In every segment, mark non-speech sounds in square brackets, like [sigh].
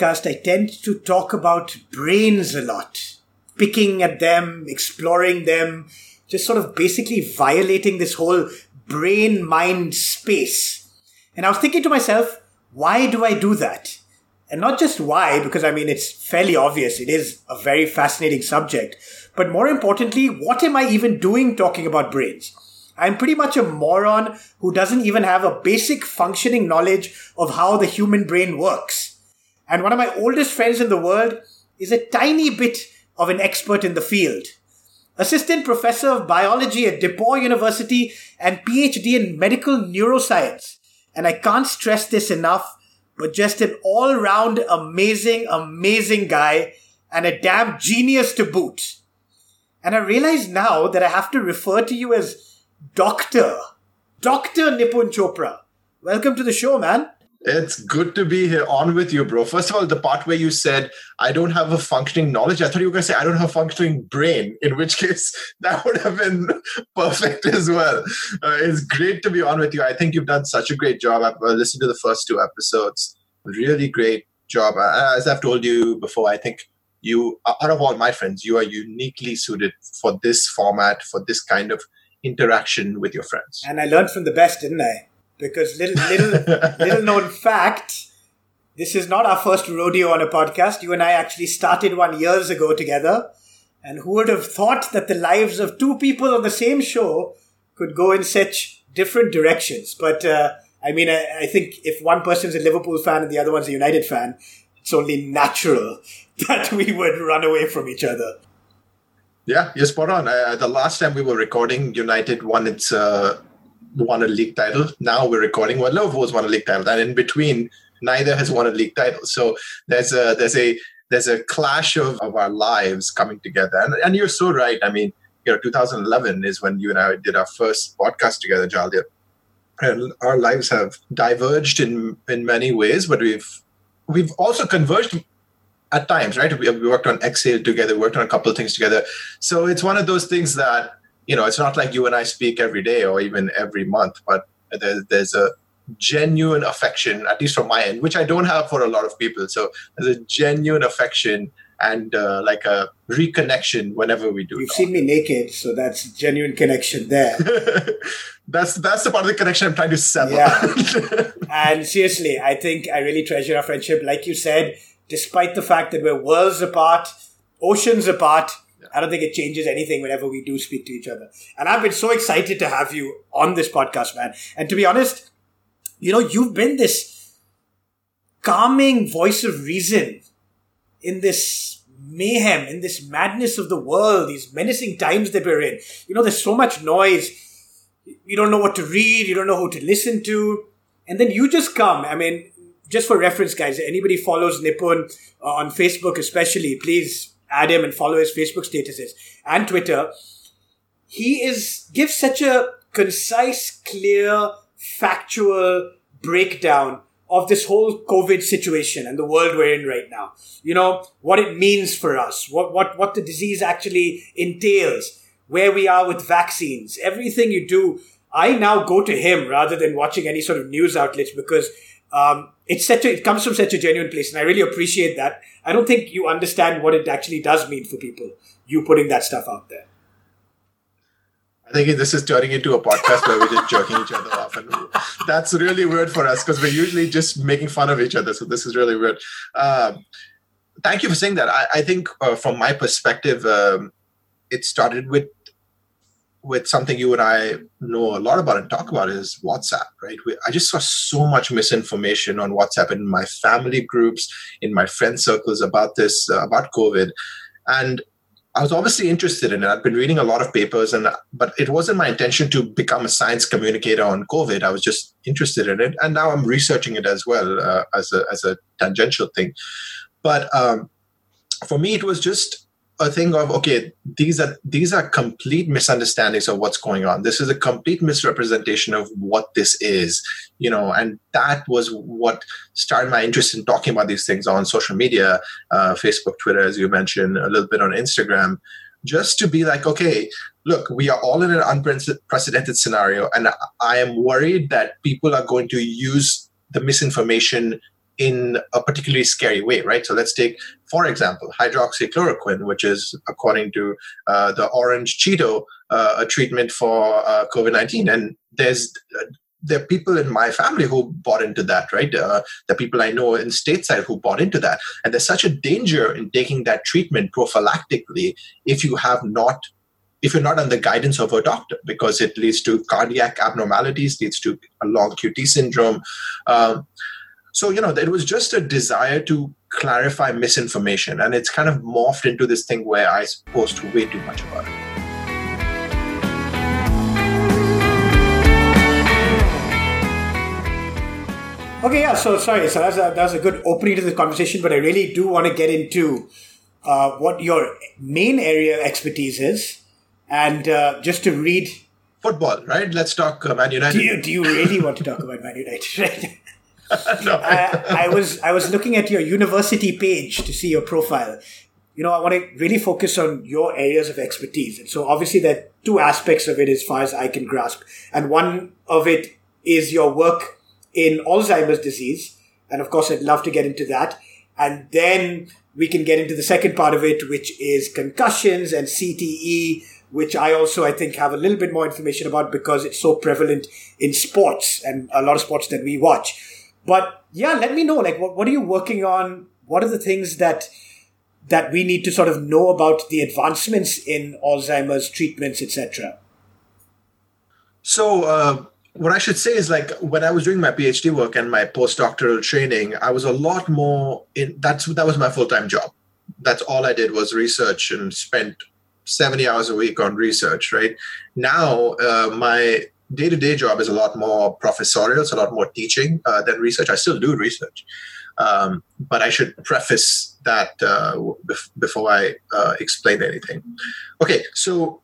podcast, I tend to talk about brains a lot, picking at them, exploring them, just sort of basically violating this whole brain mind space. And I was thinking to myself, why do I do that? And not just why, because I mean, it's fairly obvious. It is a very fascinating subject. But more importantly, what am I even doing talking about brains? I'm pretty much a moron who doesn't even have a basic functioning knowledge of how the human brain works. And one of my oldest friends in the world is a tiny bit of an expert in the field. Assistant professor of biology at DePauw University and PhD in medical neuroscience. And I can't stress this enough, but just an all round amazing, amazing guy and a damn genius to boot. And I realize now that I have to refer to you as Doctor. Dr. Nipun Chopra. Welcome to the show, man. It's good to be here on with you, bro. First of all, the part where you said, I don't have a functioning knowledge, I thought you were going to say, I don't have a functioning brain, in which [laughs] case that would have been [laughs] perfect as well. Uh, it's great to be on with you. I think you've done such a great job. I've uh, listened to the first two episodes. Really great job. Uh, as I've told you before, I think you, out of all my friends, you are uniquely suited for this format, for this kind of interaction with your friends. And I learned from the best, didn't I? Because little little little known fact, this is not our first rodeo on a podcast. You and I actually started one years ago together. And who would have thought that the lives of two people on the same show could go in such different directions? But uh, I mean, I, I think if one person's a Liverpool fan and the other one's a United fan, it's only natural [laughs] that we would run away from each other. Yeah, you're spot on. Uh, the last time we were recording, United won its uh, won a league title. Now we're recording well, Liverpool's won a league title, and in between, neither has won a league title. So there's a there's a there's a clash of, of our lives coming together. And, and you're so right. I mean, you know, 2011 is when you and I did our first podcast together, Jaldia. And our lives have diverged in in many ways, but we've we've also converged at times, right? We, we worked on Exhale together, worked on a couple of things together. So it's one of those things that, you know, it's not like you and I speak every day or even every month, but there's, there's a genuine affection, at least from my end, which I don't have for a lot of people. So there's a genuine affection and uh, like a reconnection whenever we do. You've seen me naked, so that's genuine connection there. [laughs] that's that's the part of the connection I'm trying to sell. Yeah. [laughs] and seriously, I think I really treasure our friendship. Like you said, despite the fact that we're worlds apart, oceans apart. I don't think it changes anything whenever we do speak to each other. And I've been so excited to have you on this podcast, man. And to be honest, you know, you've been this calming voice of reason in this mayhem, in this madness of the world, these menacing times that we're in. You know, there's so much noise. You don't know what to read, you don't know who to listen to. And then you just come. I mean, just for reference, guys, anybody follows Nipun uh, on Facebook, especially, please add him and follow his Facebook statuses and Twitter. He is gives such a concise, clear, factual breakdown of this whole COVID situation and the world we're in right now. You know, what it means for us, what, what, what the disease actually entails, where we are with vaccines, everything you do. I now go to him rather than watching any sort of news outlets because um, it's such a, it comes from such a genuine place, and I really appreciate that. I don't think you understand what it actually does mean for people. You putting that stuff out there. I think this is turning into a podcast where we're just joking each other off, and that's really weird for us because we're usually just making fun of each other. So this is really weird. Um, thank you for saying that. I, I think, uh, from my perspective, um, it started with with something you and I know a lot about and talk about is WhatsApp, right? We, I just saw so much misinformation on WhatsApp in my family groups, in my friend circles about this, uh, about COVID. And I was obviously interested in it. I've been reading a lot of papers, and but it wasn't my intention to become a science communicator on COVID. I was just interested in it, and now I'm researching it as well uh, as a as a tangential thing. But um, for me, it was just a thing of okay these are these are complete misunderstandings of what's going on. This is a complete misrepresentation of what this is you know and that was what started my interest in talking about these things on social media uh, facebook twitter as you mentioned a little bit on instagram just to be like okay look we are all in an unprecedented scenario and i am worried that people are going to use the misinformation in a particularly scary way, right? So let's take, for example, hydroxychloroquine, which is, according to uh, the Orange Cheeto, uh, a treatment for uh, COVID 19. And there's there are people in my family who bought into that, right? Uh, the people I know in stateside who bought into that. And there's such a danger in taking that treatment prophylactically if you have not if you're not under the guidance of a doctor because it leads to cardiac abnormalities leads to a long qt syndrome um, so you know it was just a desire to clarify misinformation and it's kind of morphed into this thing where i post way too much about it Okay, yeah. So sorry, so that's a, that's a good opening to the conversation, but I really do want to get into uh, what your main area of expertise is, and uh, just to read football, right? Let's talk uh, Man United. Do you do you really want to talk about Man United? [laughs] Right? [laughs] no. I, I was I was looking at your university page to see your profile. You know, I want to really focus on your areas of expertise, and so obviously there are two aspects of it as far as I can grasp, and one of it is your work in Alzheimer's disease, and of course I'd love to get into that, and then we can get into the second part of it, which is concussions and CTE which I also I think have a little bit more information about because it's so prevalent in sports and a lot of sports that we watch. But yeah, let me know like what, what are you working on? What are the things that that we need to sort of know about the advancements in Alzheimer's treatments, etc. So uh, what I should say is like when I was doing my PhD work and my postdoctoral training, I was a lot more in that's that was my full time job. That's all I did was research and spent 70 hours a week on research, right? Now, uh, my day to day job is a lot more professorial, it's a lot more teaching uh, than research. I still do research. Um, but I should preface that uh, bef- before I uh, explain anything. Okay, so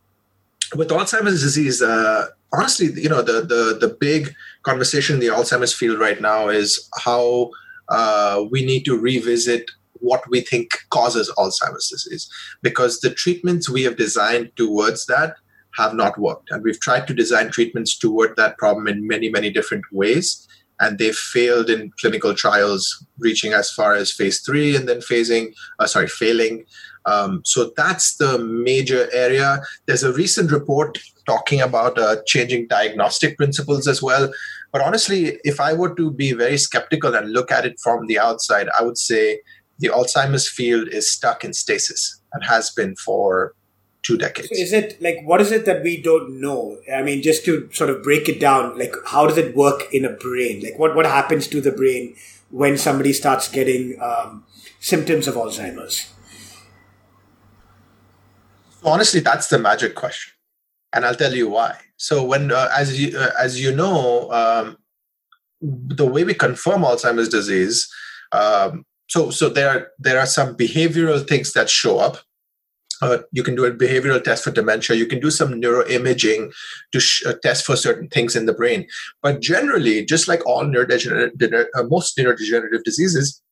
with Alzheimer's disease, uh, honestly, you know, the, the, the big conversation in the Alzheimer's field right now is how uh, we need to revisit what we think causes Alzheimer's disease because the treatments we have designed towards that have not worked. And we've tried to design treatments toward that problem in many, many different ways. And they've failed in clinical trials, reaching as far as phase three and then phasing, uh, sorry, failing. Um, so that's the major area. There's a recent report talking about uh, changing diagnostic principles as well. But honestly, if I were to be very skeptical and look at it from the outside, I would say the Alzheimer's field is stuck in stasis and has been for two decades. So is it like what is it that we don't know? I mean, just to sort of break it down, like how does it work in a brain? Like what what happens to the brain when somebody starts getting um, symptoms of Alzheimer's? Honestly, that's the magic question, and I'll tell you why. So when, uh, as you uh, as you know, um, the way we confirm Alzheimer's disease um, so so there are there are some behavioral things that show up uh, you can do a behavioral test for dementia. You can do some neuroimaging to sh- uh, test for certain things in the brain. But generally, just like all neurodegenerative, uh, most neurodegenerative diseases,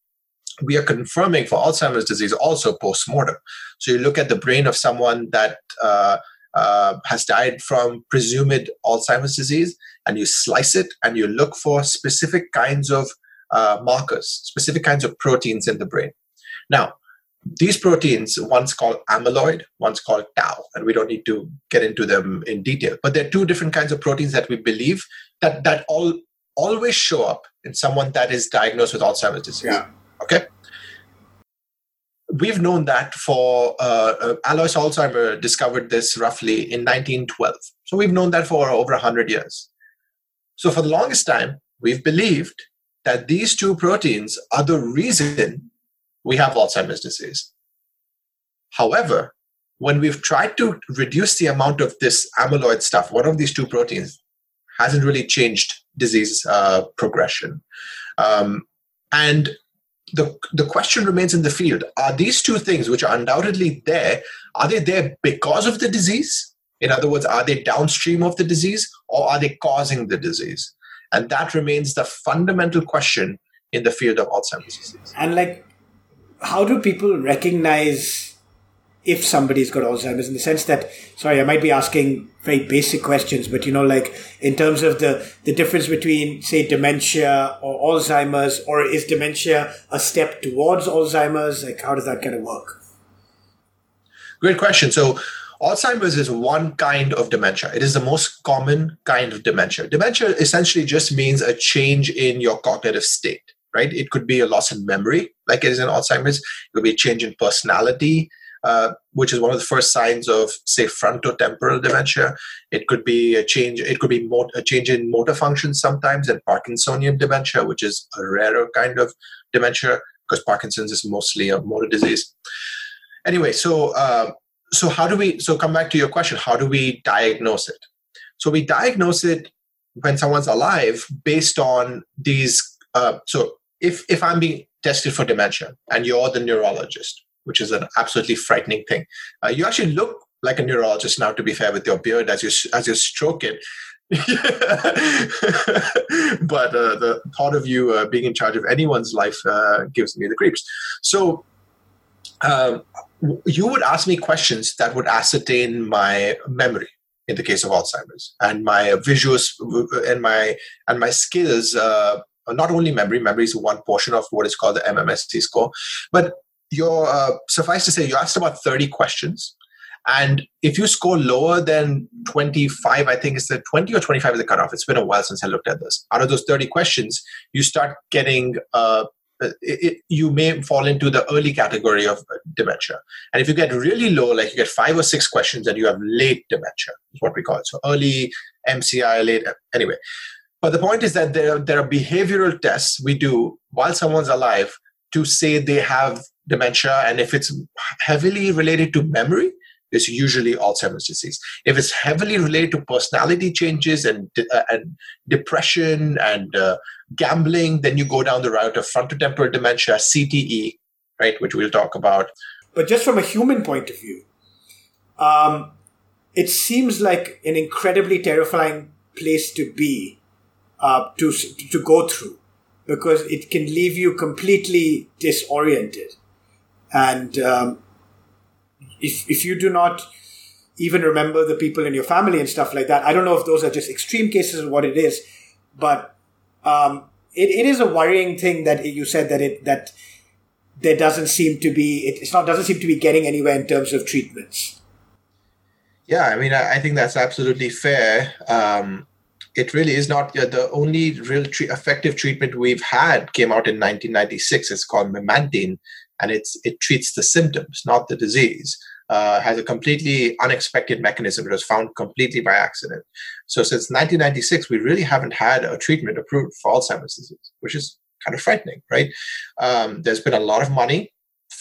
we are confirming for Alzheimer's disease also post-mortem. So you look at the brain of someone that uh, uh, has died from presumed Alzheimer's disease, and you slice it, and you look for specific kinds of uh, markers, specific kinds of proteins in the brain. Now, these proteins, one's called amyloid, one's called tau, and we don't need to get into them in detail. But there are two different kinds of proteins that we believe that that all always show up in someone that is diagnosed with Alzheimer's disease. Yeah. Okay. We've known that for uh, uh, Alois Alzheimer discovered this roughly in 1912. So we've known that for over 100 years. So for the longest time, we've believed that these two proteins are the reason we have Alzheimer's disease. However, when we've tried to reduce the amount of this amyloid stuff, one of these two proteins hasn't really changed disease uh, progression. Um, and the, the question remains in the field are these two things, which are undoubtedly there, are they there because of the disease? In other words, are they downstream of the disease or are they causing the disease? And that remains the fundamental question in the field of Alzheimer's disease. And like, how do people recognize if somebody's got Alzheimer's in the sense that, sorry, I might be asking very basic questions, but you know, like in terms of the, the difference between, say, dementia or Alzheimer's, or is dementia a step towards Alzheimer's? Like, how does that kind of work? Great question. So, Alzheimer's is one kind of dementia. It is the most common kind of dementia. Dementia essentially just means a change in your cognitive state, right? It could be a loss in memory, like it is in Alzheimer's. It could be a change in personality, uh, which is one of the first signs of, say, frontotemporal dementia. It could be a change. It could be a change in motor function sometimes, and Parkinsonian dementia, which is a rarer kind of dementia because Parkinson's is mostly a motor disease. Anyway, so uh, so how do we? So come back to your question. How do we diagnose it? So we diagnose it when someone's alive based on these. Uh, so if if I'm being tested for dementia and you're the neurologist, which is an absolutely frightening thing. Uh, you actually look like a neurologist now, to be fair, with your beard as you as you stroke it. [laughs] but uh, the thought of you uh, being in charge of anyone's life uh, gives me the creeps. So um, you would ask me questions that would ascertain my memory in the case of Alzheimer's and my visuals and my and my skills. Uh, not only memory, memory is one portion of what is called the MMSE score, but your uh, suffice to say you asked about 30 questions and if you score lower than 25 i think it's the 20 or 25 is the cutoff it's been a while since i looked at this out of those 30 questions you start getting uh, it, it, you may fall into the early category of dementia. And if you get really low, like you get five or six questions, and you have late dementia, is what we call it. So early MCI, late, anyway. But the point is that there, there are behavioral tests we do while someone's alive to say they have dementia. And if it's heavily related to memory, it's usually Alzheimer's disease. If it's heavily related to personality changes and, uh, and depression and uh, gambling, then you go down the route of frontotemporal dementia, CTE, right, which we'll talk about. But just from a human point of view, um, it seems like an incredibly terrifying place to be, uh, to to go through, because it can leave you completely disoriented. And um, if if you do not even remember the people in your family and stuff like that, I don't know if those are just extreme cases of what it is, but um, it, it is a worrying thing that you said that it that there doesn't seem to be it, it's not doesn't seem to be getting anywhere in terms of treatments. Yeah, I mean, I, I think that's absolutely fair. Um, it really is not uh, the only real tre- effective treatment we've had came out in 1996 it's called memantine and it's it treats the symptoms, not the disease. Uh, has a completely unexpected mechanism. It was found completely by accident. So since 1996, we really haven't had a treatment approved for Alzheimer's disease, which is kind of frightening, right? Um, there's been a lot of money,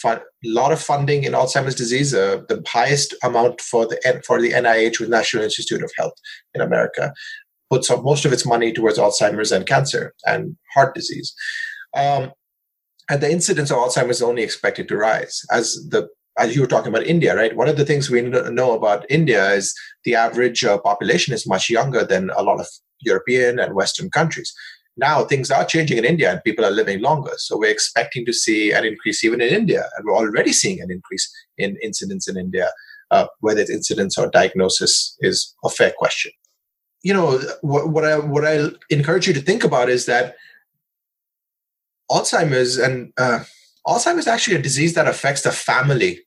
a lot of funding in Alzheimer's disease. Uh, the highest amount for the for the NIH, with National Institute of Health in America, puts most of its money towards Alzheimer's and cancer and heart disease. Um, and the incidence of Alzheimer's is only expected to rise as the as you were talking about India, right? One of the things we know about India is the average uh, population is much younger than a lot of European and Western countries. Now things are changing in India and people are living longer. So we're expecting to see an increase even in India. And we're already seeing an increase in incidence in India. Uh, whether it's incidence or diagnosis is a fair question. You know, what, what I what I encourage you to think about is that Alzheimer's and uh, Alzheimer's is actually a disease that affects the family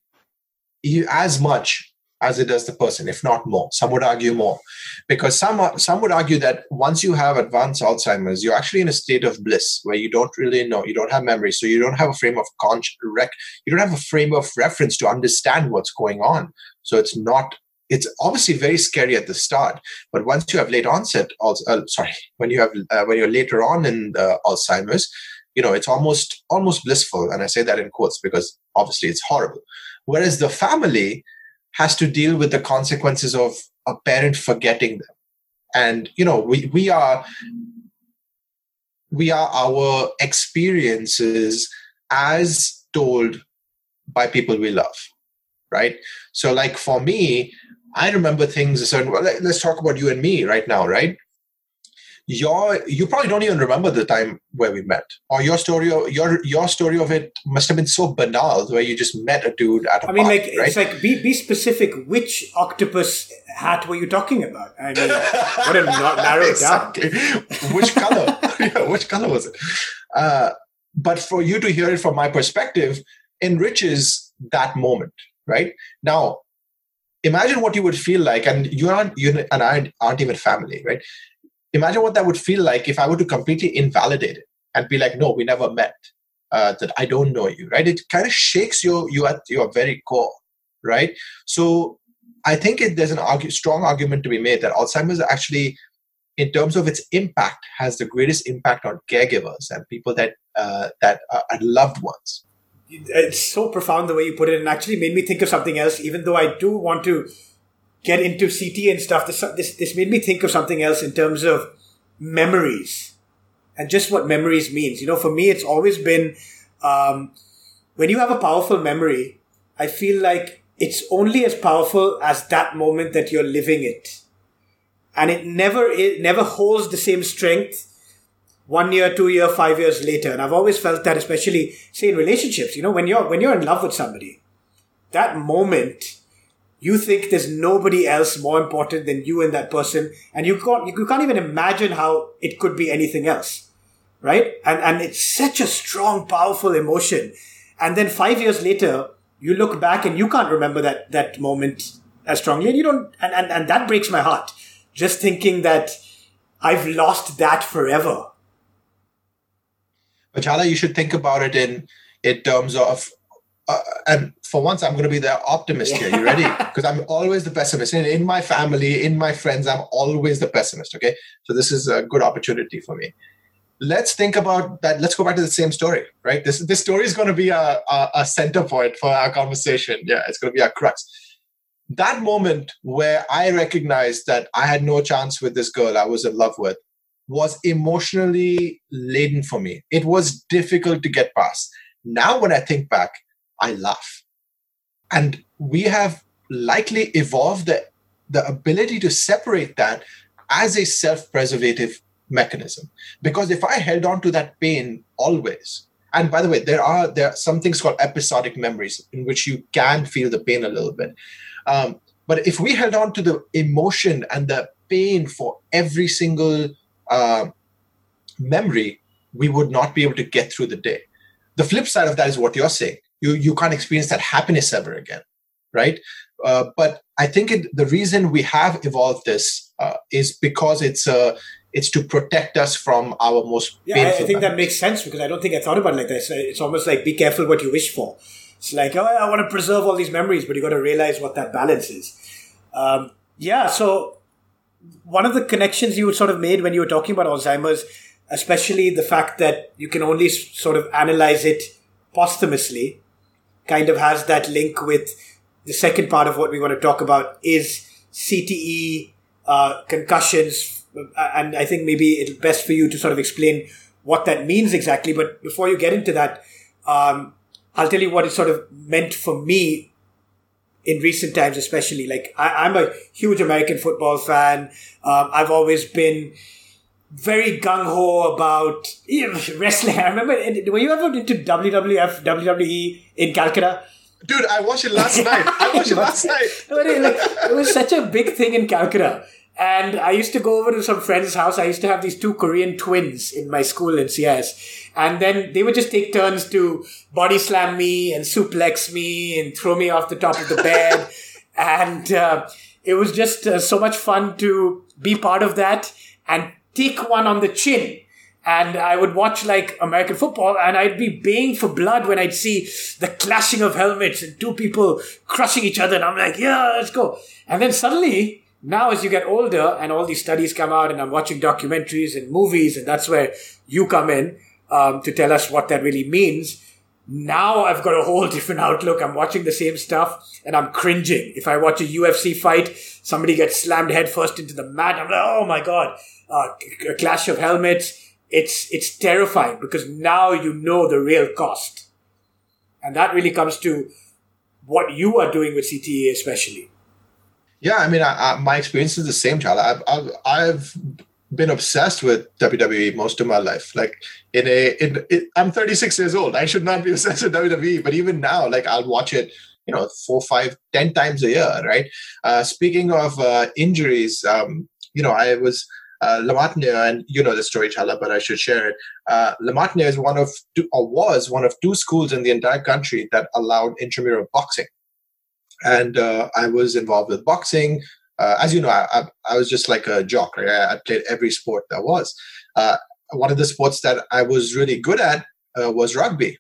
as much as it does the person, if not more. Some would argue more, because some some would argue that once you have advanced Alzheimer's, you're actually in a state of bliss where you don't really know, you don't have memory, so you don't have a frame of con- rec- you don't have a frame of reference to understand what's going on. So it's not. It's obviously very scary at the start, but once you have late onset, also, uh, sorry, when you have uh, when you're later on in Alzheimer's, you know it's almost almost blissful and i say that in quotes because obviously it's horrible. Whereas the family has to deal with the consequences of a parent forgetting them. And you know we we are we are our experiences as told by people we love right? So like for me i remember things a certain well let's talk about you and me right now right your you probably don't even remember the time where we met or your story of your your story of it must have been so banal where you just met a dude at a I mean, park, like right? it's like be be specific. Which octopus hat were you talking about? I mean, what a not narrow [laughs] it down. [laughs] which color? [laughs] yeah, which color was it? Uh, but for you to hear it from my perspective enriches that moment, right? Now, imagine what you would feel like, and you aren't you and I aren't even family, right? Imagine what that would feel like if I were to completely invalidate it and be like, "No, we never met." Uh, that I don't know you, right? It kind of shakes you you at your very core, right? So I think it, there's an argue, strong argument to be made that Alzheimer's actually, in terms of its impact, has the greatest impact on caregivers and people that uh, that are, are loved ones. It's so profound the way you put it, and actually made me think of something else. Even though I do want to get into CTE and stuff, this this this made me think of something else in terms of memories and just what memories means. You know, for me, it's always been um, when you have a powerful memory. I feel like it's only as powerful as that moment that you're living it, and it never it never holds the same strength one year, two year, five years later. And I've always felt that, especially say in relationships. You know, when you're when you're in love with somebody, that moment you think there's nobody else more important than you and that person, and you can't you can't even imagine how it could be anything else, right? And and it's such a strong, powerful emotion. And then five years later, you look back and you can't remember that that moment as strongly, and you don't, and and, and that breaks my heart. Just thinking that I've lost that forever. But Jhala, you should think about it in in terms of uh, and for once, I'm going to be the optimist here. You ready? [laughs] Because I'm always the pessimist. In, in my family, in my friends, I'm always the pessimist. Okay. So this is a good opportunity for me. Let's think about that. Let's go back to the same story, right? This this story is going to be a, a, a center point for our conversation. Yeah, it's going to be a crux. That moment where I recognized that I had no chance with this girl I was in love with was emotionally laden for me. It was difficult to get past. Now, when I think back, I laugh. And we have likely evolved the, the ability to separate that as a self preservative mechanism. Because if I held on to that pain always, and by the way, there are there are some things called episodic memories in which you can feel the pain a little bit. Um, but if we held on to the emotion and the pain for every single uh, memory, we would not be able to get through the day. The flip side of that is what you're saying. You you can't experience that happiness ever again right? Uh, but i think it, the reason we have evolved this uh, is because it's uh, it's to protect us from our most yeah I, I, think that makes sense because i don't think i thought about it like this it's almost like be careful what you wish for. It's like oh i want to preserve all these memories but you got to realize what that balance is. Um, yeah so one of the connections you sort of made when you were talking about alzheimer's especially the fact that you can only sort of analyze it posthumously kind of has that link with the second part of what we want to talk about is CTE, uh, concussions. And I think maybe it's best for you to sort of explain what that means exactly. But before you get into that, um, I'll tell you what it sort of meant for me in recent times, especially. Like, I, am a huge American football fan. Um, I've always been very gung ho about [laughs] wrestling. [laughs] I remember, were you ever into WWF, WWE in Calcutta? Dude, I watched it last [laughs] night. I watched it last night. it was such a big thing in Calcutta. And I used to go over to some friend's house. I used to have these two Korean twins in my school in CS. And then they would just take turns to body slam me and suplex me and throw me off the top of the [laughs] bed. and uh, it was just uh, so much fun to be part of that and take one on the chin. And I would watch like American football and I'd be baying for blood when I'd see the clashing of helmets and two people crushing each other. And I'm like, yeah, let's go. And then suddenly, now as you get older and all these studies come out and I'm watching documentaries and movies, and that's where you come in um, to tell us what that really means. Now I've got a whole [laughs] different outlook. I'm watching the same stuff and I'm cringing. If I watch a UFC fight, somebody gets slammed headfirst into the mat. I'm like, oh my God uh, a clash of helmets. It's it's terrifying because now you know the real cost, and that really comes to what you are doing with CTE, especially. Yeah, I mean, I, I, my experience is the same, child. I've, I've, I've been obsessed with WWE most of my life. Like in a, in, in, I'm 36 years old. I should not be [laughs] obsessed with WWE, but even now, like I'll watch it, you know, four, five, ten times a year, right? Uh, speaking of uh, injuries, um, you know, I was uh, and you know the story, Jhala, but I should share it. Uh, is one of two, or was one of two schools in the entire country that allowed intramural boxing. And uh, I was involved with boxing, uh, as you know, I, I, I, was just like a jock. Right? I, played every sport there was. Uh, one of the sports that I was really good at uh, was rugby,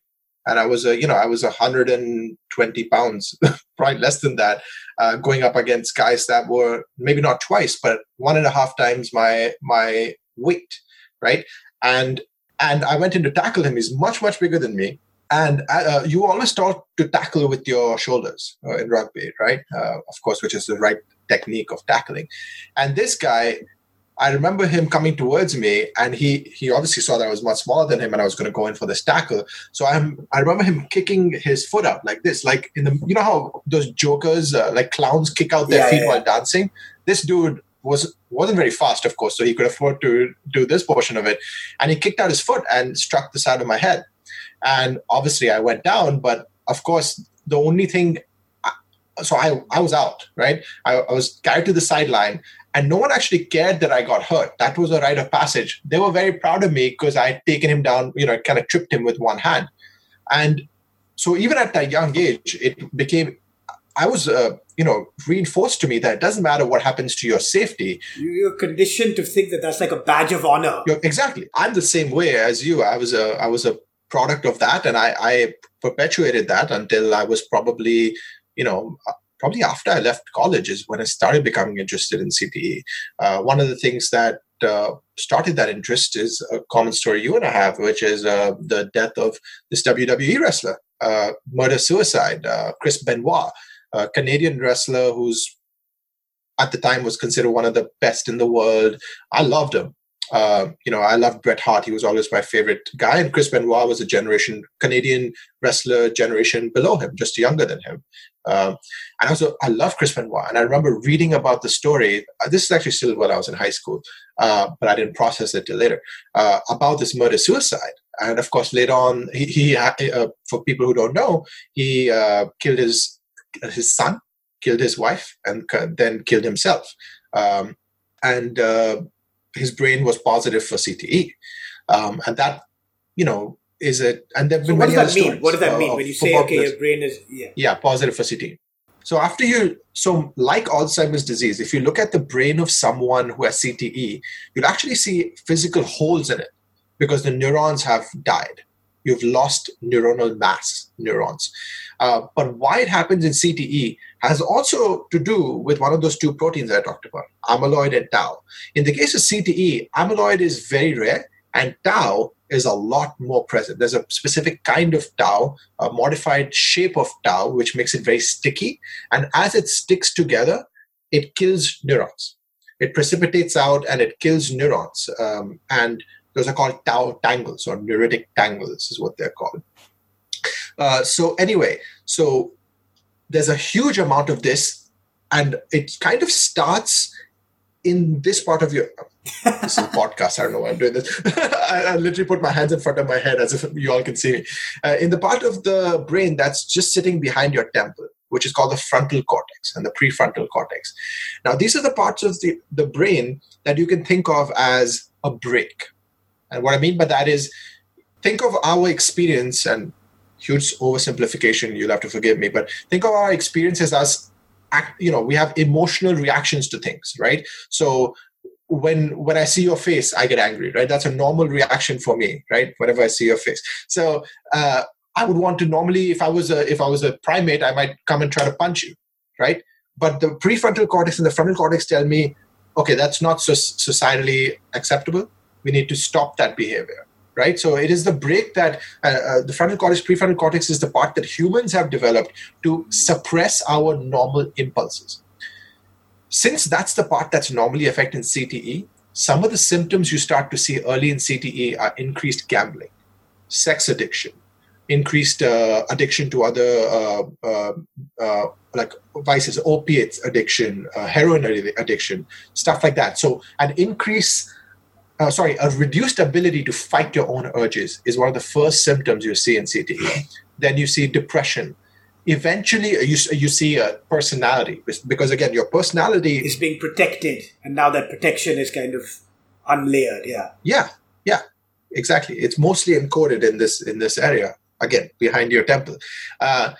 and I was a you know I was 120 pounds, [laughs] probably less than that, uh, going up against guys that were maybe not twice, but one and a half times my my weight, right? And and I went in to tackle him. He's much much bigger than me, and uh, you always start to tackle with your shoulders uh, in rugby, right? Uh, of course, which is the right technique of tackling. And this guy, I remember him coming towards me, and he he obviously saw that I was much smaller than him, and I was going to go in for this tackle. So I'm I remember him kicking his foot up like this, like in the you know how those jokers uh, like clowns kick out their yeah, feet yeah, while yeah. dancing. This dude was wasn't very fast, of course, so he could afford to do this portion of it, and he kicked out his foot and struck the side of my head, and obviously I went down. But of course, the only thing so I, I was out, right? I, I, was carried to the sideline, and no one actually cared that I got hurt. That was a rite of passage. They were very proud of me because I had taken him down, you know, kind of tripped him with one hand. And so even at that young age, it became, I was, uh, you know, reinforced to me that it doesn't matter what happens to your safety. You're conditioned to think that that's like a badge of honor. You're, exactly. I'm the same way as you. I was a, I was a product of that, and I, I perpetuated that until I was probably you know, uh, probably after I left college is when I started becoming interested in CTE. Uh, one of the things that uh, started that interest is a common story you and I have, which is uh, the death of this WWE wrestler, uh, murder suicide, uh, Chris Benoit, a Canadian wrestler who's at the time was considered one of the best in the world. I loved him. Uh, you know, I loved Bret Hart. He was always my favorite guy. And Chris Benoit was a generation, Canadian wrestler generation below him, just younger than him. Um, and also, I love Chris Benoit. And I remember reading about the story. Uh, this is actually still when I was in high school, uh, but I didn't process it till later, uh, about this murder suicide. And of course, later on, he, he uh, for people who don't know, he killed his his son, killed his wife, and then killed himself. Um, and his brain was positive for CTE. Um, and that, you know, is it? And there have been so what does that mean? What does that mean when you say, okay, your brain is, yeah. Yeah, positive for CTE. So after you, so like Alzheimer's disease, if you look at the brain of someone who has CTE, you'll actually see physical holes in it because the neurons have died. You've lost neuronal mass, neurons. Uh, but why it happens in CTE has also to do with one of those two proteins I talked about, amyloid and tau. In the case of CTE, amyloid is very rare and tau is a lot more present. There's a specific kind of tau, a modified shape of tau, which makes it very sticky. And as it sticks together, it kills neurons. It precipitates out and it kills neurons. Um, and those are called tau tangles or neuritic tangles, is what they're called. Uh, so anyway, so there's a huge amount of this, and it kind of starts in this part of your [laughs] this is a podcast. I don't know why I'm doing this. [laughs] I, I, literally put my hands in front of my head as if you all can see me. Uh, in the part of the brain that's just sitting behind your temple, which is called the frontal cortex and the prefrontal cortex. Now, these are the parts of the, the brain that you can think of as a brake. And what I mean by that is think of our experience and huge oversimplification you'll have to forgive me but think of our experiences as you know we have emotional reactions to things right? So when when i see your face i get angry right? That's a normal reaction for me right? Whenever i see your face. So uh, i would want to normally if i was a if i was a primate i might come and try to punch you right? But the prefrontal cortex and the frontal cortex tell me okay that's not so societally acceptable we need to stop that behavior right? So it is the brake that uh, uh, the frontal cortex, prefrontal cortex is the part that humans have developed to suppress our normal impulses. Since that's the part that's normally affecting CTE, some of the symptoms you start to see early in CTE are increased gambling, sex addiction, increased uh, addiction to other uh, uh, uh like vices, opiates addiction, heroin addiction, stuff like that. So an increase uh, sorry, a reduced ability to fight your own urges is one of the first symptoms you see in CTE. [laughs] then you see depression. Eventually, uh, you, you see a personality because, again, your personality is being protected, and now that protection is kind of unlayered. Yeah. Yeah. Yeah. Exactly. It's mostly encoded in this in this area again behind your temple. Uh,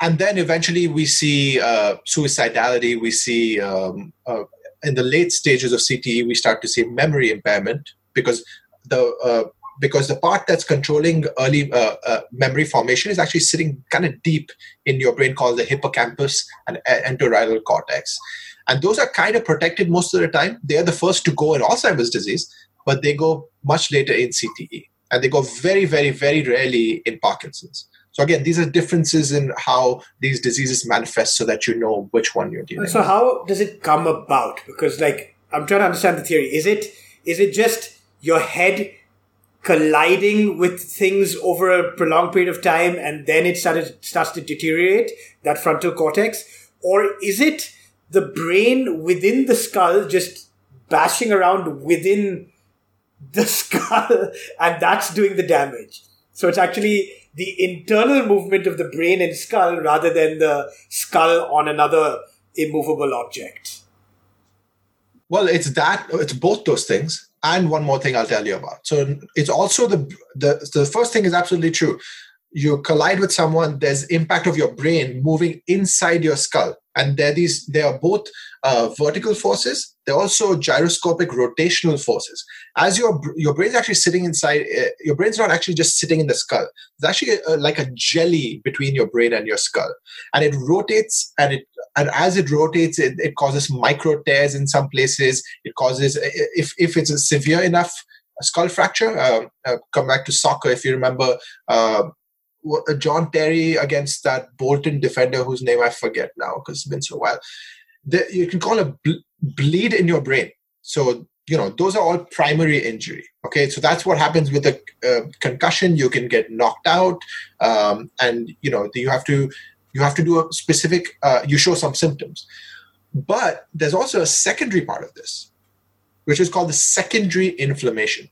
and then eventually we see uh, suicidality. We see um, uh, in the late stages of CTE, we start to see memory impairment because the uh, because the part that's controlling early uh, uh, memory formation is actually sitting kind of deep in your brain called the hippocampus and entorhinal cortex. And those are kind of protected most of the time. They're the first to go in alzheimer's disease but they go much later in cte and they go very very very rarely in parkinson's so again, these are differences in how these diseases manifest, so that you know which one you're dealing. With. So how does it come about? Because like I'm trying to understand the theory. Is it is it just your head colliding with things over a prolonged period of time, and then it started starts to deteriorate that frontal cortex, or is it the brain within the skull just bashing around within the [laughs] skull, and that's doing the damage? So it's actually the internal movement of the brain and skull rather than the skull on another immovable object. Well, it's that it's both those things, and one more thing I'll tell you about. So it's also the the the first thing is absolutely true. You collide with someone, there's impact of your brain moving inside your skull, and there these they are both uh, vertical forces they're also gyroscopic rotational forces. As your your brain's actually sitting inside, uh, your brain's not actually just sitting in the skull. It's actually a, a, like a jelly between your brain and your skull, and it rotates. And it and as it rotates, it, it causes micro tears in some places. It causes if if it's a severe enough skull fracture. Uh, uh, come back to soccer if you remember. Uh, John Terry against that Bolton defender whose name I forget now because it's been so while. The, you can call a bleed in your brain. So, you know, those are all primary injury. Okay. So that's what happens with a uh, concussion. You can get knocked out. Um, and, you know, you have to, you have to do a specific, uh, you show some symptoms. But there's also a secondary part of this, which is called the secondary inflammation.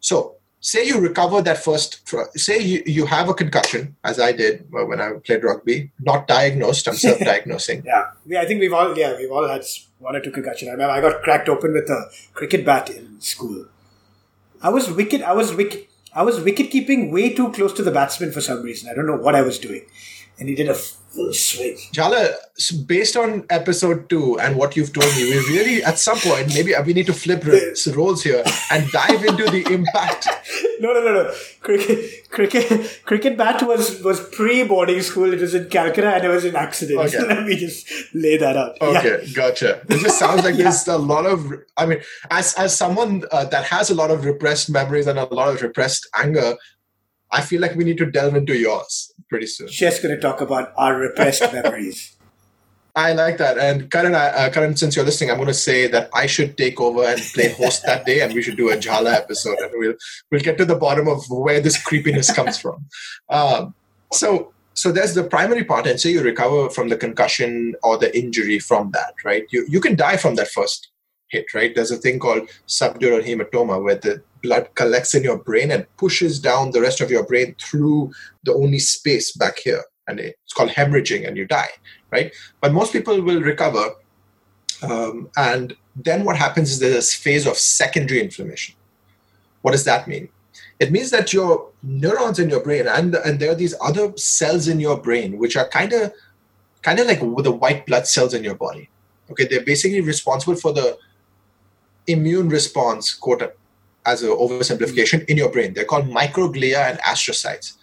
So say you recover that first say you, you have a concussion as i did uh, when i played rugby not diagnosed i'm self-diagnosing [laughs] yeah. Yeah i think we've all yeah we've all had one or two concussion i remember i got cracked open with a cricket bat in school. I was wicked i was wicked i was wicket keeping way too close to the batsman for some reason. I don't know what i was doing and he did a full swing. Jhala, based on episode two and what you've told me, we really, at some point, maybe we need to flip roles here and dive into the impact. [laughs] No, no, no, no. Cricket, cricket, cricket bat was was pre boarding school. It was in Calcutta and it was an accident. Okay. [laughs] Let me just lay that out. Okay, yeah. gotcha. It just sounds like [laughs] yeah. there's a lot of. I mean, as as someone uh, that has a lot of repressed memories and a lot of repressed anger, I feel like we need to delve into yours pretty soon. Just going to talk about our repressed [laughs] memories. I like that. And Karan, uh, Karan, since you're listening, I'm going to say that I should take over and play host that day, and we should do a Jhala episode, and we'll we'll get to the bottom of where this creepiness comes from. Um, so, so there's the primary part, and say you recover from the concussion or the injury from that, right? You you can die from that first hit, right? There's a thing called subdural hematoma where the blood collects in your brain and pushes down the rest of your brain through the only space back here. And it's called hemorrhaging, and you die, right? But most people will recover. Um, and then what happens is there's this phase of secondary inflammation. What does that mean? It means that your neurons in your brain and, and there are these other cells in your brain which are kind of kind of like the white blood cells in your body. Okay, they're basically responsible for the immune response, quote, as an oversimplification, in your brain. They're called microglia and astrocytes.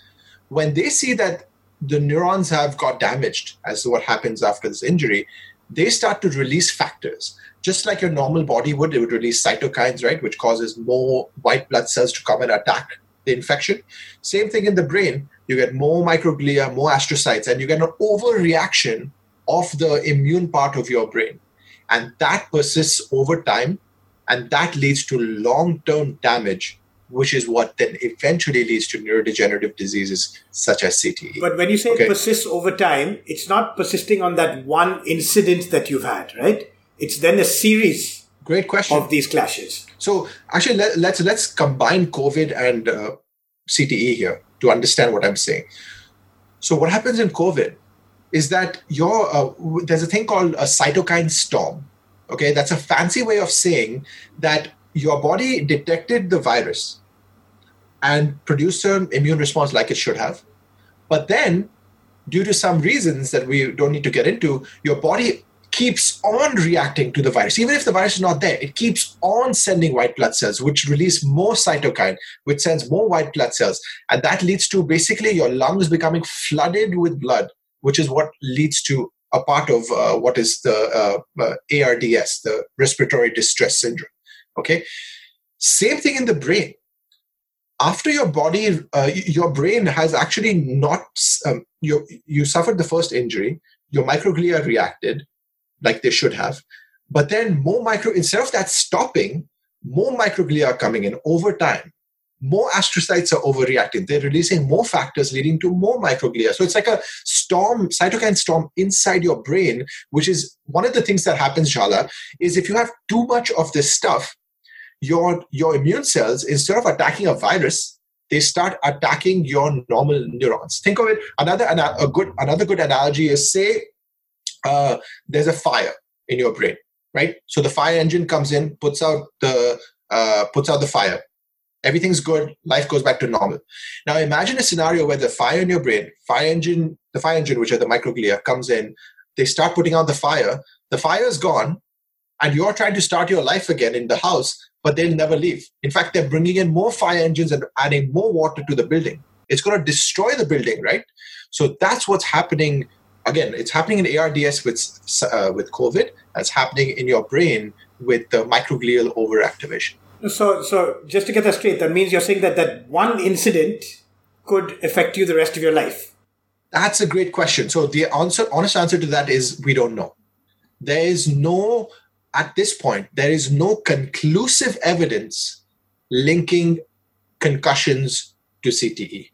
When they see that the neurons have got damaged, as to what happens after this injury, they start to release factors. Just like your normal body would, it would release cytokines, right, which causes more white blood cells to come and attack the infection. Same thing in the brain. You get more microglia, more astrocytes, and you get an overreaction of the immune part of your brain. And that persists over time and that leads to long term damage, which is what then eventually leads to neurodegenerative diseases such as CTE. But when you say okay. it persists over time, it's not persisting on that one incident that you've had, right? It's then a series Great question. of these clashes? So actually, let, let's let's combine COVID and uh, CTE here to understand what I'm saying. So what happens in COVID is that your uh, there's a thing called a cytokine storm. Okay, that's a fancy way of saying that your body detected the virus and produced an immune response like it should have, but then due to some reasons that we don't need to get into, your body keeps on reacting to the virus. Even if the virus is not there, it keeps on sending white blood cells, which release more cytokine, which sends more white blood cells. And that leads to basically your lungs becoming flooded with blood, which is what leads to a part of uh, what is the uh, uh, ARDS, the respiratory distress syndrome. Okay. Same thing in the brain. After your body, uh, your brain has actually not, um, you, you suffered the first injury, your microglia reacted, like they should have. But then more micro, instead of that stopping, more microglia are coming in over time. More astrocytes are overreacting. They're releasing more factors leading to more microglia. So it's like a storm, cytokine storm inside your brain, which is one of the things that happens, Jhala, is if you have too much of this stuff, your your immune cells, instead of attacking a virus, they start attacking your normal neurons. Think of it. Another a good another good analogy is say uh, there's a fire in your brain, right? So the fire engine comes in, puts out the uh, puts out the fire. Everything's good. Life goes back to normal. Now imagine a scenario where the fire in your brain, fire engine, the fire engine, which are the microglia, comes in. They start putting out the fire. The fire is gone, and you're trying to start your life again in the house, but they'll never leave. In fact, they're bringing in more fire engines and adding more water to the building. It's going to destroy the building, right? So that's what's happening again, it's happening in ARDS with uh, with COVID. That's happening in your brain with the microglial overactivation. So, so just to get that straight, that means you're saying that that one incident could affect you the rest of your life. That's a great question. So the answer, honest answer to that is we don't know. There is no at this point there is no conclusive evidence linking concussions to CTE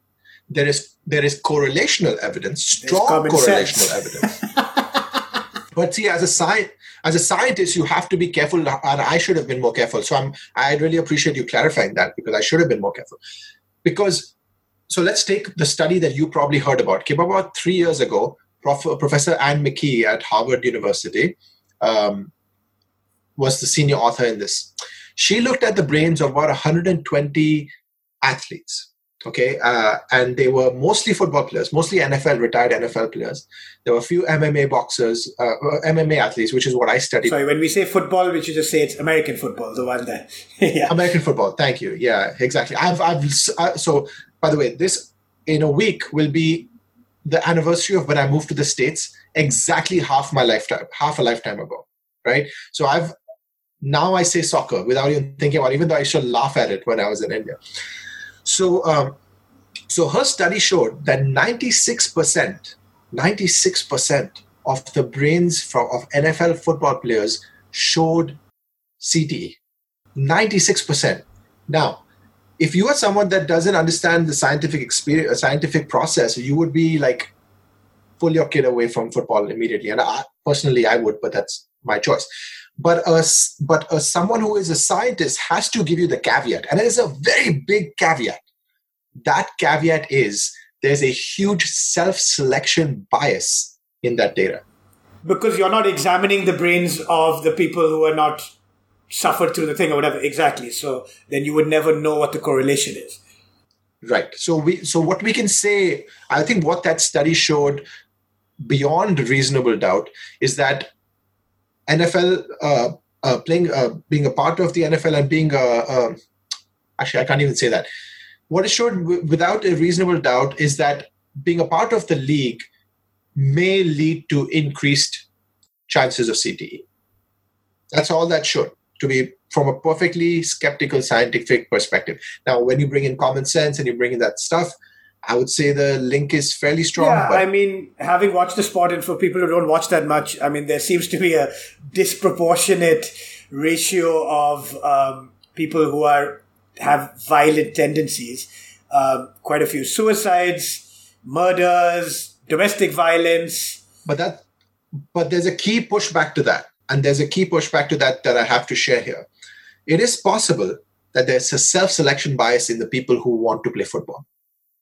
there is there is correlational evidence, strong correlational sense. evidence. [laughs] but see, as a science as a scientist, you have to be careful, and I should have been more careful. So I'm I really appreciate you clarifying that because I should have been more careful. Because so let's take the study that you probably heard about. Came about three years ago. Prof, Professor Anne McKee at Harvard University um, was the senior author in this. She looked at the brains of about 120 athletes okay uh, and they were mostly football players mostly nfl retired nfl players. There were a few mma boxers uh, mma athletes which is what i studied sorry when we say football we should just say it's american football the one that [laughs] yeah. American football thank you yeah exactly. I've i've uh, so by the way this in a week will be the anniversary of when i moved to the states exactly half my lifetime half a lifetime ago right? So i've now i say soccer without even thinking about it, even though i to laugh at it when i was in india so, um, so her study showed that 96%, 96% of the brains from, of NFL football players showed CTE. 96%. Now, if you are someone that doesn't understand the scientific experience, scientific process, you would be like, pull your kid away from football immediately. And I, personally, I would, but that's my choice. But a, but a, someone who is a scientist has to give you the caveat, and it is a very big caveat. That caveat is there's a huge self-selection bias in that data. Because you're not examining the brains of the people who are not suffered through the thing or whatever. Exactly. So then you would never know what the correlation is. Right. So we so what we can say i think what that study showed beyond reasonable doubt is that NFL uh, uh, playing, uh, being a part of the NFL and being a, a, actually I can't even say that. What is shown w- without a reasonable doubt is that being a part of the league may lead to increased chances of CTE. That's all that should, to be from a perfectly skeptical scientific perspective. Now, when you bring in common sense and you bring in that stuff, I would say the link is fairly strong. Yeah, I mean, having watched the sport, and for people who don't watch that much, I mean, there seems to be a disproportionate ratio of um, people who are have violent tendencies. Um, quite a few suicides, murders, domestic violence. But that, but there's a key pushback to that. and there's a key pushback to that that I have to share here. It is possible that there's a self-selection bias in the people who want to play football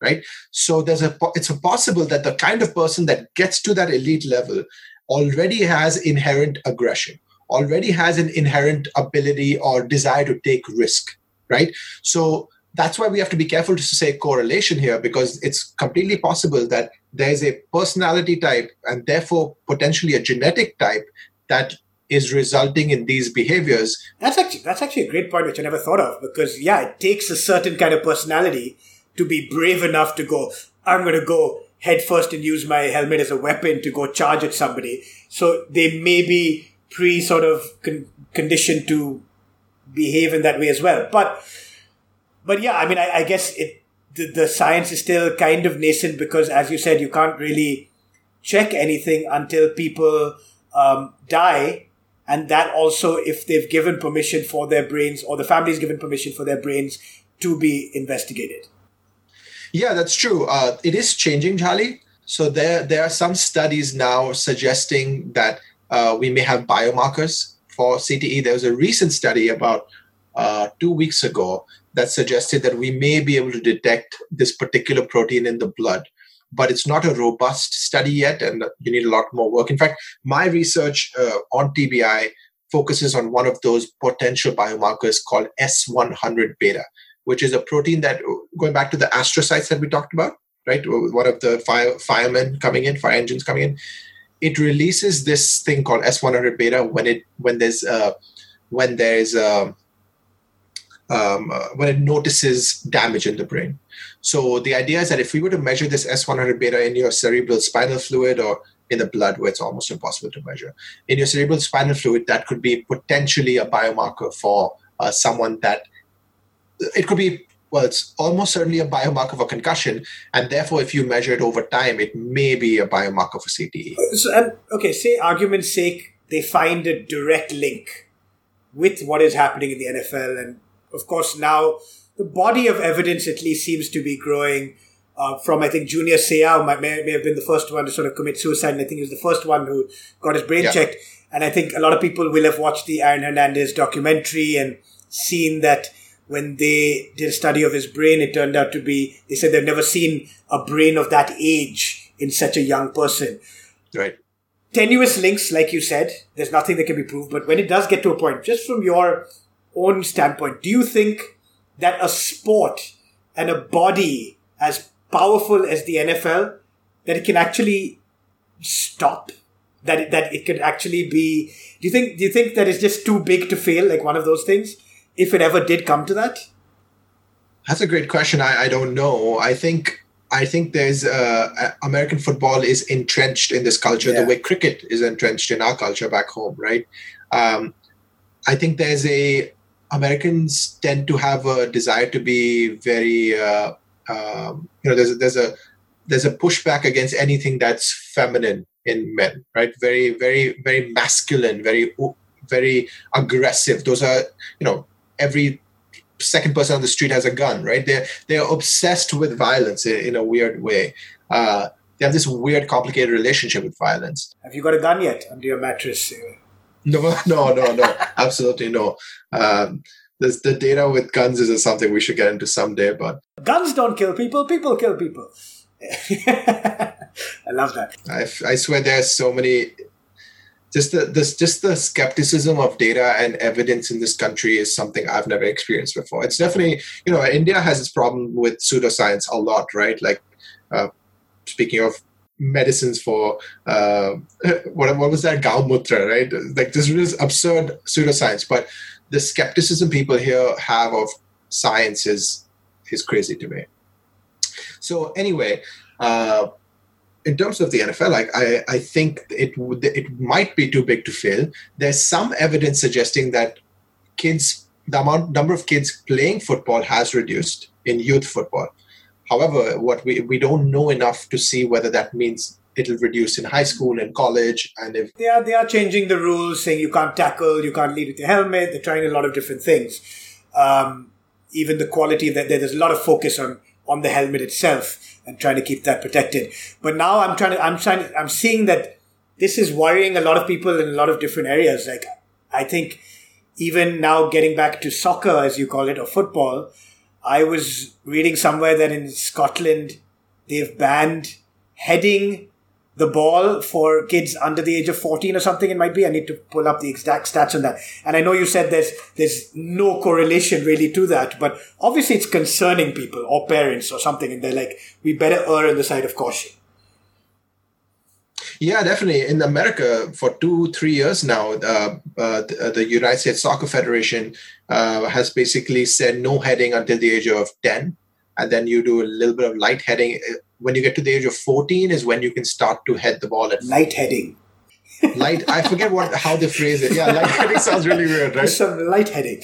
right so there's a it's a possible that the kind of person that gets to that elite level already has inherent aggression already has an inherent ability or desire to take risk right so that's why we have to be careful to say correlation here because it's completely possible that there's a personality type and therefore potentially a genetic type that is resulting in these behaviors. That's actually that's actually a great point which I never thought of because yeah, it takes a certain kind of personality to be brave enough to go. I'm going to go head first and use my helmet as a weapon to go charge at somebody. So they may be pre sort of con- conditioned to behave in that way as well. But but yeah, I mean, I, I guess it the, the science is still kind of nascent because, as you said, you can't really check anything until people um, die and that also if they've given permission for their brains or the family's given permission for their brains to be investigated yeah that's true. Uh, it is changing charlie. So there there are some studies now suggesting that uh, we may have biomarkers for cte there was a recent study about uh, two weeks ago that suggested that we may be able to detect this particular protein in the blood but it's not a robust study yet, and you need a lot more work. In fact, my research uh, on TBI focuses on one of those potential biomarkers called S100 beta, which is a protein that, going back to the astrocytes that we talked about, right? One of the fire, firemen coming in, fire engines coming in, it releases this thing called S100 beta when it when there's uh, when there's uh, um, uh, when it notices damage in the brain. So the idea is that if we were to measure this S100 beta in your cerebral spinal fluid or in the blood, where it's almost impossible to measure, in your cerebral spinal fluid, that could be potentially a biomarker for uh, someone that it could be. Well, it's almost certainly a biomarker for concussion, and therefore, if you measure it over time, it may be a biomarker for CTE. So, and okay, say argument's sake, they find a direct link with what is happening in the NFL, and of course now the body of evidence at least seems to be growing. Uh, from I think Junior Seau may, may have been the first one to sort of commit suicide, and I think he was the first one who got his brain yeah. checked. And I think a lot of people will have watched the Aaron Hernandez documentary and seen that when they did a study of his brain, it turned out to be they said they've never seen a brain of that age in such a young person. Right. Tenuous links, like you said, there's nothing that can be proved. But when it does get to a point, just from your own standpoint, do you think that a sport and a body as powerful as the NFL that it can actually stop that it, that it could actually be do you think do you think that it's just too big to fail like one of those things if it ever did come to that that's a great question i, I don't know i think i think there's uh, american football is entrenched in this culture yeah. the way cricket is entrenched in our culture back home right um, i think there's a Americans tend to have a desire to be very, uh, um, you know, there's a, there's a there's a pushback against anything that's feminine in men, right? Very, very, very masculine, very, very aggressive. Those are, you know, every second person on the street has a gun, right? They're they're obsessed with violence in, in a weird way. Uh, they have this weird, complicated relationship with violence. Have you got a gun yet under your mattress? No, [laughs] no, no, no, absolutely no. Um, this, the data with guns is something we should get into someday, but guns don't kill people; people kill people. [laughs] I love that. I, I swear, there's so many. Just the this just the skepticism of data and evidence in this country is something I've never experienced before. It's definitely you know India has its problem with pseudoscience a lot, right? Like uh, speaking of medicines for uh, [laughs] what, what was that Gaumutra, right? Like this is absurd pseudoscience, but the skepticism people here have of science is is crazy to me. So anyway, uh, in terms of the NFL, like I, I think it would it might be too big to fail. There's some evidence suggesting that kids, the amount number of kids playing football has reduced in youth football. However, what we, we don't know enough to see whether that means it'll reduce in high school and college and if they are they are changing the rules saying you can't tackle you can't lead with your helmet they're trying a lot of different things um, even the quality that there's a lot of focus on on the helmet itself trying to keep that protected but now i'm trying to i'm trying to, i'm seeing that this is worrying a lot of people in a lot of different areas. Like, I think even now getting back to soccer, as you call it, or football, I was reading somewhere that in Scotland, they've banned heading the ball for kids under the age of 14 or something it might be i need to pull up the exact stats on that and i know you said there's there's no correlation really to that but obviously it's concerning people or parents or something and they're like we better err on the side of caution yeah, definitely. In America, for two, three years now, uh, uh, the, the, United States Soccer Federation uh, has basically said no heading until the age of 10. And then you do a little bit of light heading. When you get to the age of 14 is when you can start to head the ball at light heading. [laughs] light, I forget what how they phrase it. Yeah, light heading sounds really weird, right? Some light heading.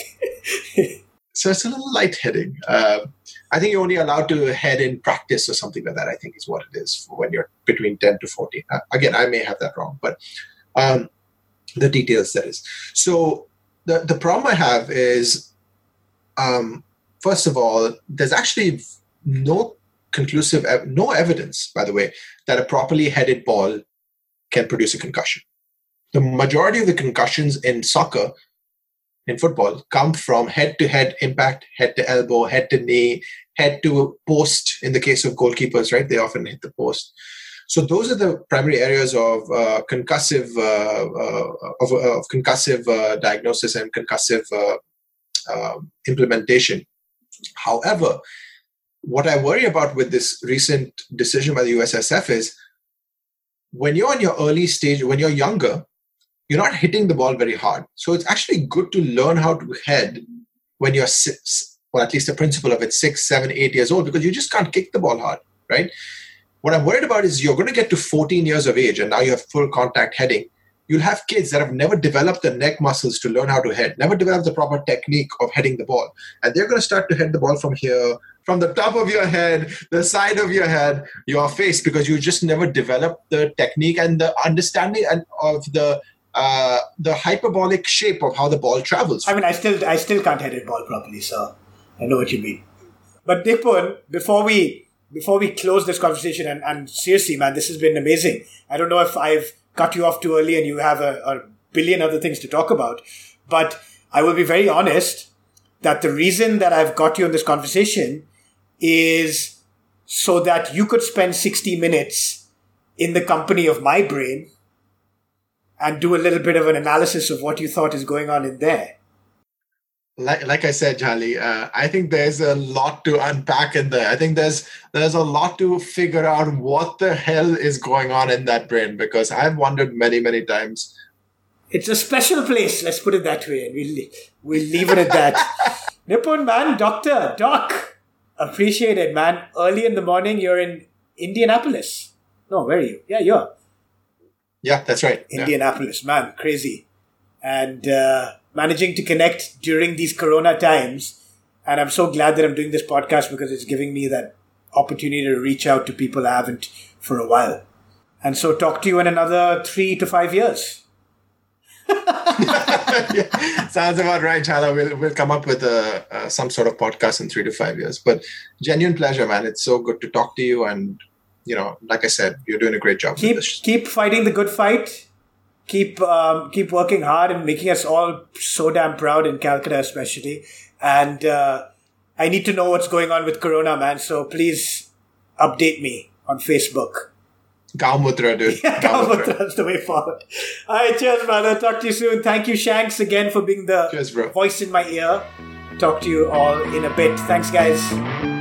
[laughs] so it's a little light heading. Uh, I think you're only allowed to head in practice or something like that. I think is what it is for when you're between 10 to 14. Uh, again, I may have that wrong, but um, the details that is. So the, the problem I have is, um, first of all, there's actually no conclusive, no evidence, by the way, that a properly headed ball can produce a concussion. The majority of the concussions in soccer in football come from head to head impact, head to elbow, head to knee, head to post. In the case of goalkeepers, right, they often hit the post. So those are the primary areas of uh, concussive uh, uh, of, of, concussive uh, diagnosis and concussive uh, um, implementation. However, what I worry about with this recent decision by the USSF is when you're in your early stage, when you're younger, you're not hitting the ball very hard. So it's actually good to learn how to head when you're six, or at least the principle of it, six, seven, eight years old, because you just can't kick the ball hard, right? What I'm worried about is you're going to get to 14 years of age and now you have full contact heading. You'll have kids that have never developed the neck muscles to learn how to head, never developed the proper technique of heading the ball. And they're going to start to head the ball from here, from the top of your head, the side of your head, your face, because you just never developed the technique and the understanding and of the uh, the hyperbolic shape of how the ball travels. I mean, I still I still can't head it ball properly, so I know what you mean. But Nipun, before we before we close this conversation, and, and seriously, man, this has been amazing. I don't know if I've cut you off too early and you have a, a billion other things to talk about, but I will be very honest that the reason that I've got you in this conversation is so that you could spend 60 minutes in the company of my brain and do a little bit of an analysis of what you thought is going on in there. Like, like I said, Charlie, uh, I think there's a lot to unpack in there. I think there's there's a lot to figure out what the hell is going on in that brain because I've wondered many many times. It's a special place. Let's put it that way, and we'll we'll leave it at that. [laughs] Nipun, man, doctor, doc, appreciate it, man. Early in the morning, you're in Indianapolis. No, where are you? Yeah, you're yeah, that's right. Indianapolis, yeah. man, crazy. And uh, managing to connect during these corona times. And I'm so glad that I'm doing this podcast because it's giving me that opportunity to reach out to people I haven't for a while. And so talk to you in another three to five years. yeah, [laughs] sounds about right, Jhala. We'll, we'll come up with a, uh, some sort of podcast in three to five years. But genuine pleasure, man. It's so good to talk to you and you know, like I said, you're doing a great job. Keep keep fighting the good fight. Keep um, keep working hard and making us all so damn proud in Calcutta, especially. And uh, I need to know what's going on with Corona, man. So please update me on Facebook. Gaumutra, dude. [laughs] Yeah, the way forward. All right, cheers, brother. Talk to you soon. Thank you, Shanks, again for being the cheers, voice in my ear. Talk to you all in a bit. Thanks, guys.